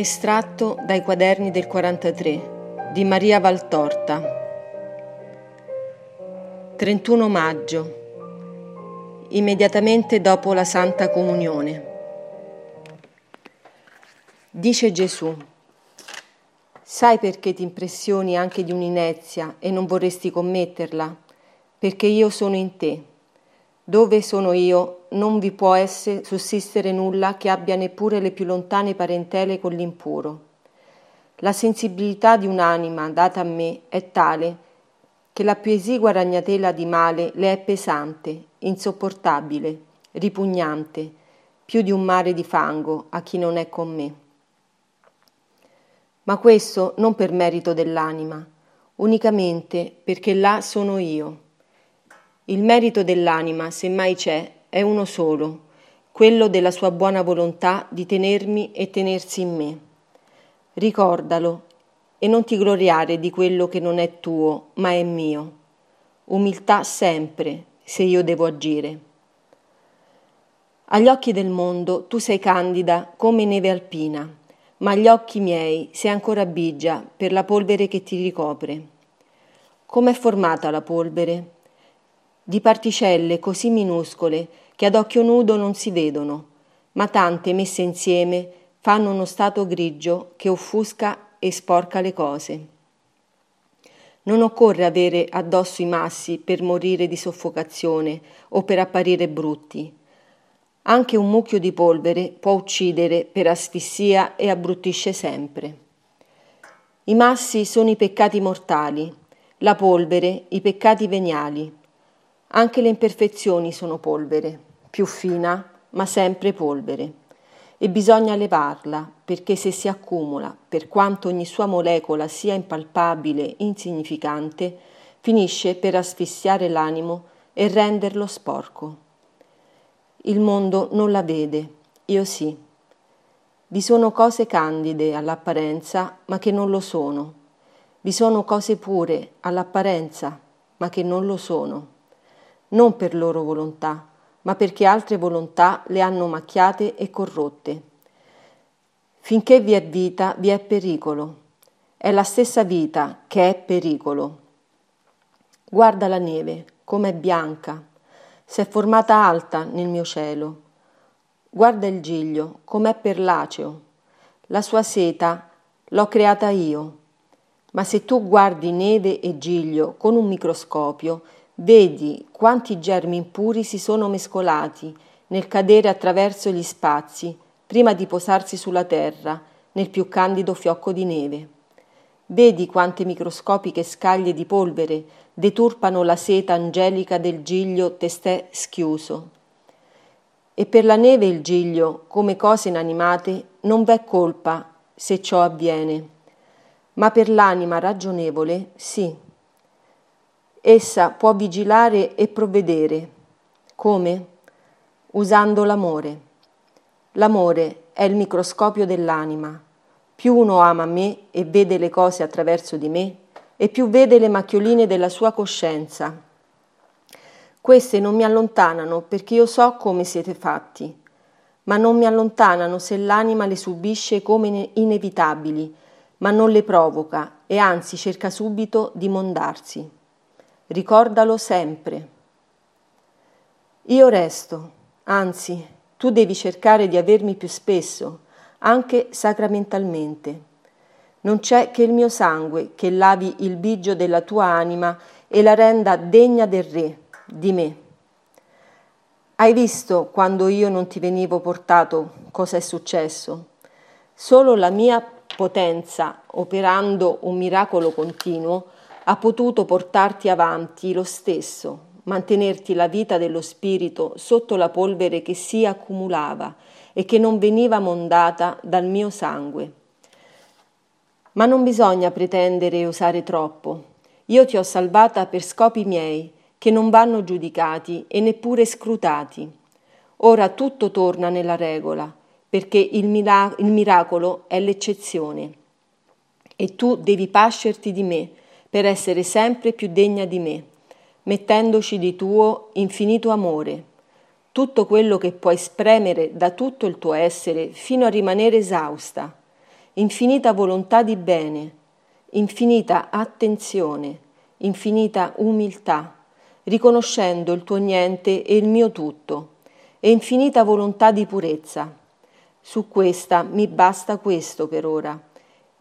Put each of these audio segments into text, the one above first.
Estratto dai quaderni del 43 di Maria Valtorta. 31 maggio, immediatamente dopo la Santa Comunione. Dice Gesù, sai perché ti impressioni anche di un'inezia e non vorresti commetterla? Perché io sono in te. Dove sono io non vi può essere sussistere nulla che abbia neppure le più lontane parentele con l'impuro. La sensibilità di un'anima data a me è tale che la più esigua ragnatela di male le è pesante, insopportabile, ripugnante, più di un mare di fango a chi non è con me. Ma questo non per merito dell'anima, unicamente perché là sono io il merito dell'anima, se mai c'è, è uno solo, quello della sua buona volontà di tenermi e tenersi in me. Ricordalo e non ti gloriare di quello che non è tuo, ma è mio. Umiltà sempre, se io devo agire. Agli occhi del mondo tu sei candida come neve alpina, ma agli occhi miei sei ancora bigia per la polvere che ti ricopre. Com'è formata la polvere? Di particelle così minuscole che ad occhio nudo non si vedono, ma tante messe insieme fanno uno stato grigio che offusca e sporca le cose. Non occorre avere addosso i massi per morire di soffocazione o per apparire brutti. Anche un mucchio di polvere può uccidere per asfissia e abbruttisce sempre. I massi sono i peccati mortali, la polvere i peccati veniali. Anche le imperfezioni sono polvere, più fina, ma sempre polvere. E bisogna levarla, perché se si accumula, per quanto ogni sua molecola sia impalpabile, insignificante, finisce per asfissiare l'animo e renderlo sporco. Il mondo non la vede, io sì. Vi sono cose candide all'apparenza, ma che non lo sono. Vi sono cose pure all'apparenza, ma che non lo sono non per loro volontà, ma perché altre volontà le hanno macchiate e corrotte. Finché vi è vita, vi è pericolo. È la stessa vita che è pericolo. Guarda la neve, com'è bianca, si è formata alta nel mio cielo. Guarda il giglio, com'è perlaceo. La sua seta l'ho creata io. Ma se tu guardi neve e giglio con un microscopio, Vedi quanti germi impuri si sono mescolati nel cadere attraverso gli spazi prima di posarsi sulla terra nel più candido fiocco di neve. Vedi quante microscopiche scaglie di polvere deturpano la seta angelica del giglio testè schiuso. E per la neve il giglio, come cose inanimate, non v'è colpa se ciò avviene, ma per l'anima ragionevole sì. Essa può vigilare e provvedere. Come? Usando l'amore. L'amore è il microscopio dell'anima. Più uno ama me e vede le cose attraverso di me, e più vede le macchioline della sua coscienza. Queste non mi allontanano perché io so come siete fatti, ma non mi allontanano se l'anima le subisce come inevitabili, ma non le provoca e anzi cerca subito di mondarsi ricordalo sempre. Io resto, anzi, tu devi cercare di avermi più spesso, anche sacramentalmente. Non c'è che il mio sangue che lavi il bigio della tua anima e la renda degna del Re, di me. Hai visto quando io non ti venivo portato cosa è successo? Solo la mia potenza, operando un miracolo continuo, ha potuto portarti avanti lo stesso, mantenerti la vita dello spirito sotto la polvere che si accumulava e che non veniva mondata dal mio sangue. Ma non bisogna pretendere e usare troppo. Io ti ho salvata per scopi miei, che non vanno giudicati e neppure scrutati. Ora tutto torna nella regola, perché il, mira- il miracolo è l'eccezione. E tu devi pascerti di me, per essere sempre più degna di me, mettendoci di tuo infinito amore, tutto quello che puoi spremere da tutto il tuo essere fino a rimanere esausta, infinita volontà di bene, infinita attenzione, infinita umiltà, riconoscendo il tuo niente e il mio tutto, e infinita volontà di purezza. Su questa mi basta questo per ora,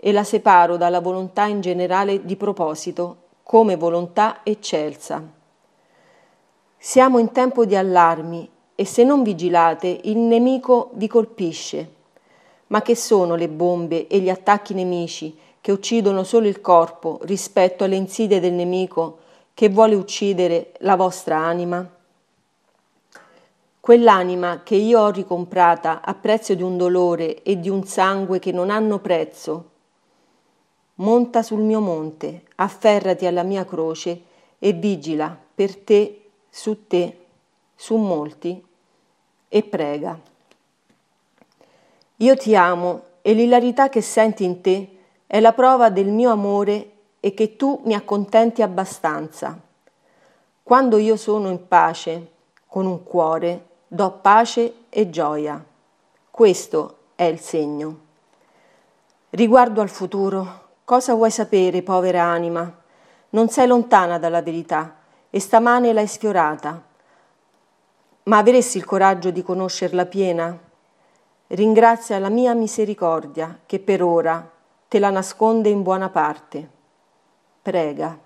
e la separo dalla volontà in generale di proposito come volontà eccelsa. Siamo in tempo di allarmi e se non vigilate il nemico vi colpisce. Ma che sono le bombe e gli attacchi nemici che uccidono solo il corpo rispetto alle insidie del nemico che vuole uccidere la vostra anima? Quell'anima che io ho ricomprata a prezzo di un dolore e di un sangue che non hanno prezzo. Monta sul mio monte, afferrati alla mia croce e vigila per te, su te, su molti e prega. Io ti amo e l'ilarità che senti in te è la prova del mio amore e che tu mi accontenti abbastanza. Quando io sono in pace con un cuore, do pace e gioia. Questo è il segno. Riguardo al futuro, cosa vuoi sapere, povera anima? Non sei lontana dalla verità e stamane l'hai sfiorata. Ma avresti il coraggio di conoscerla piena? Ringrazia la mia misericordia che per ora te la nasconde in buona parte. Prega.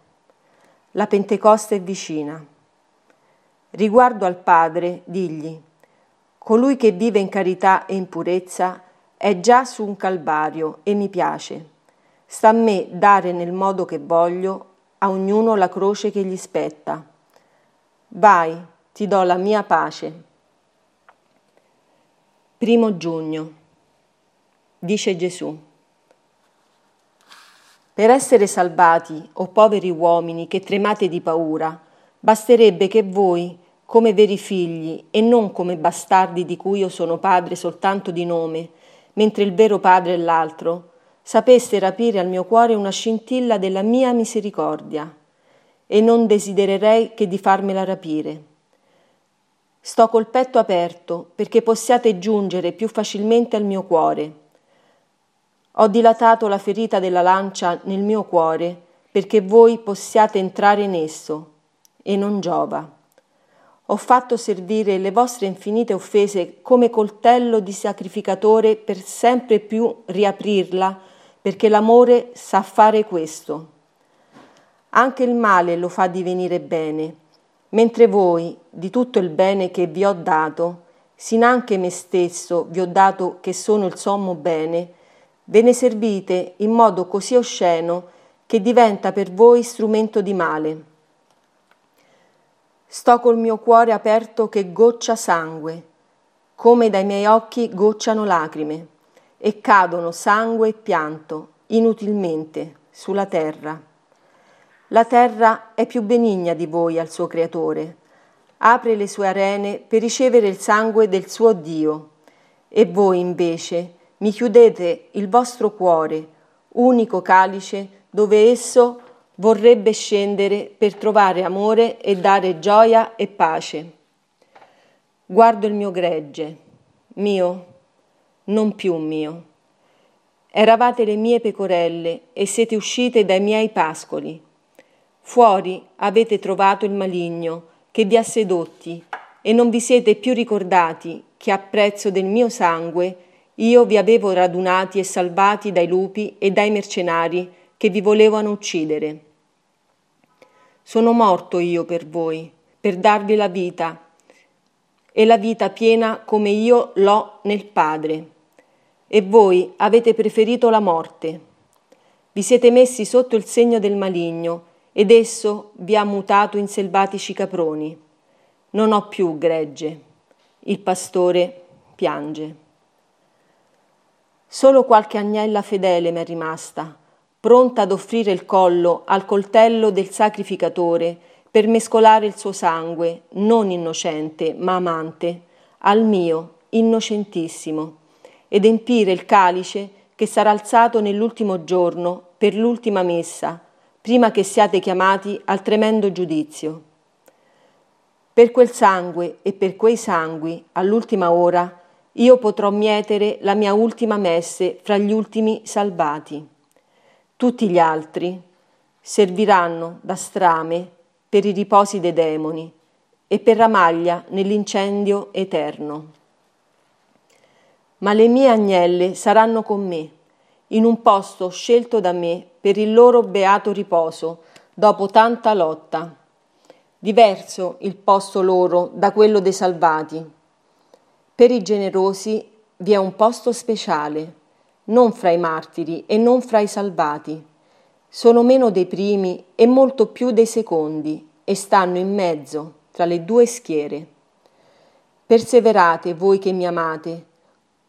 La Pentecoste è vicina. Riguardo al Padre, digli, colui che vive in carità e in purezza è già su un calvario e mi piace. Sta a me dare nel modo che voglio a ognuno la croce che gli spetta. Vai, ti do la mia pace. Primo giugno. Dice Gesù. Per essere salvati, o poveri uomini che tremate di paura, basterebbe che voi, come veri figli e non come bastardi di cui io sono padre soltanto di nome, mentre il vero padre è l'altro, sapeste rapire al mio cuore una scintilla della mia misericordia, e non desidererei che di farmela rapire. Sto col petto aperto perché possiate giungere più facilmente al mio cuore. Ho dilatato la ferita della lancia nel mio cuore perché voi possiate entrare in esso, e non giova. Ho fatto servire le vostre infinite offese come coltello di sacrificatore per sempre più riaprirla, perché l'amore sa fare questo. Anche il male lo fa divenire bene mentre voi, di tutto il bene che vi ho dato, sinanche me stesso vi ho dato che sono il sommo bene, ve ne servite in modo così osceno che diventa per voi strumento di male. Sto col mio cuore aperto che goccia sangue, come dai miei occhi gocciano lacrime, e cadono sangue e pianto inutilmente sulla terra. La terra è più benigna di voi al suo creatore. Apre le sue arene per ricevere il sangue del suo Dio. E voi invece mi chiudete il vostro cuore, unico calice dove esso vorrebbe scendere per trovare amore e dare gioia e pace. Guardo il mio gregge, mio, non più mio. Eravate le mie pecorelle e siete uscite dai miei pascoli. Fuori avete trovato il maligno che vi ha sedotti e non vi siete più ricordati che a prezzo del mio sangue io vi avevo radunati e salvati dai lupi e dai mercenari che vi volevano uccidere. Sono morto io per voi, per darvi la vita, e la vita piena come io l'ho nel Padre. E voi avete preferito la morte. Vi siete messi sotto il segno del maligno, ed esso vi ha mutato in selvatici caproni. Non ho più gregge. Il pastore piange. Solo qualche agnella fedele mi è rimasta, pronta ad offrire il collo al coltello del sacrificatore per mescolare il suo sangue, non innocente ma amante, al mio, innocentissimo, ed empire il calice che sarà alzato nell'ultimo giorno per l'ultima messa, prima che siate chiamati al tremendo giudizio. Per quel sangue e per quei sangui, all'ultima ora, io potrò mietere la mia ultima messe fra gli ultimi salvati. Tutti gli altri serviranno da strame per i riposi dei demoni e per ramaglia nell'incendio eterno. Ma le mie agnelle saranno con me, in un posto scelto da me per il loro beato riposo, dopo tanta lotta. Diverso il posto loro da quello dei salvati. Per i generosi vi è un posto speciale, non fra i martiri e non fra i salvati. Sono meno dei primi e molto più dei secondi e stanno in mezzo tra le due schiere. Perseverate voi che mi amate.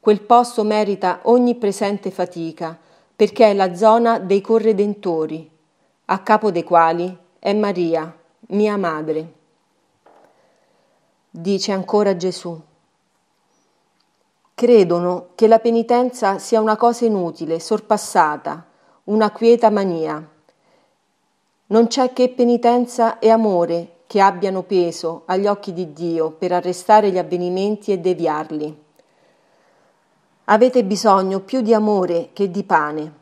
Quel posto merita ogni presente fatica, perché è la zona dei corredentori, a capo dei quali è Maria, mia madre. Dice ancora Gesù. Credono che la penitenza sia una cosa inutile, sorpassata, una quieta mania. Non c'è che penitenza e amore che abbiano peso agli occhi di Dio per arrestare gli avvenimenti e deviarli. Avete bisogno più di amore che di pane,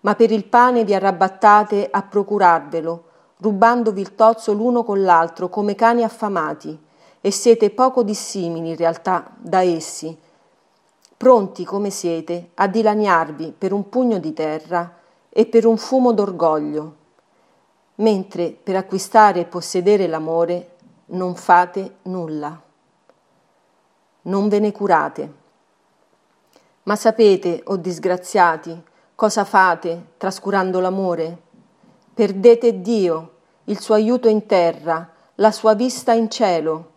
ma per il pane vi arrabattate a procurarvelo, rubandovi il tozzo l'uno con l'altro come cani affamati, e siete poco dissimili in realtà da essi, pronti come siete a dilaniarvi per un pugno di terra e per un fumo d'orgoglio mentre per acquistare e possedere l'amore non fate nulla. Non ve ne curate. Ma sapete, o oh disgraziati, cosa fate trascurando l'amore? Perdete Dio, il suo aiuto in terra, la sua vista in cielo.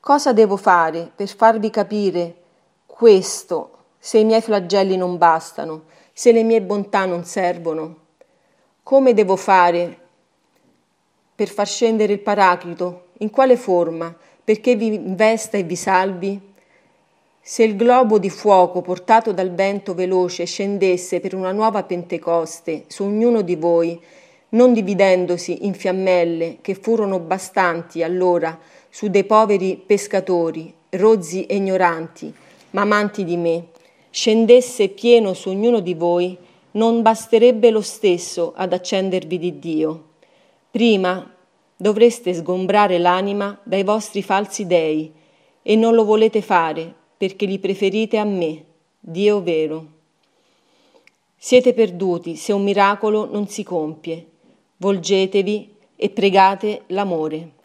Cosa devo fare per farvi capire questo se i miei flagelli non bastano, se le mie bontà non servono? Come devo fare per far scendere il Paraclito? In quale forma? Perché vi investa e vi salvi? Se il globo di fuoco portato dal vento veloce scendesse per una nuova Pentecoste su ognuno di voi, non dividendosi in fiammelle che furono bastanti allora su dei poveri pescatori, rozzi e ignoranti, ma amanti di me, scendesse pieno su ognuno di voi, non basterebbe lo stesso ad accendervi di Dio. Prima dovreste sgombrare l'anima dai vostri falsi dei e non lo volete fare perché li preferite a me, Dio vero. Siete perduti se un miracolo non si compie. Volgetevi e pregate l'amore.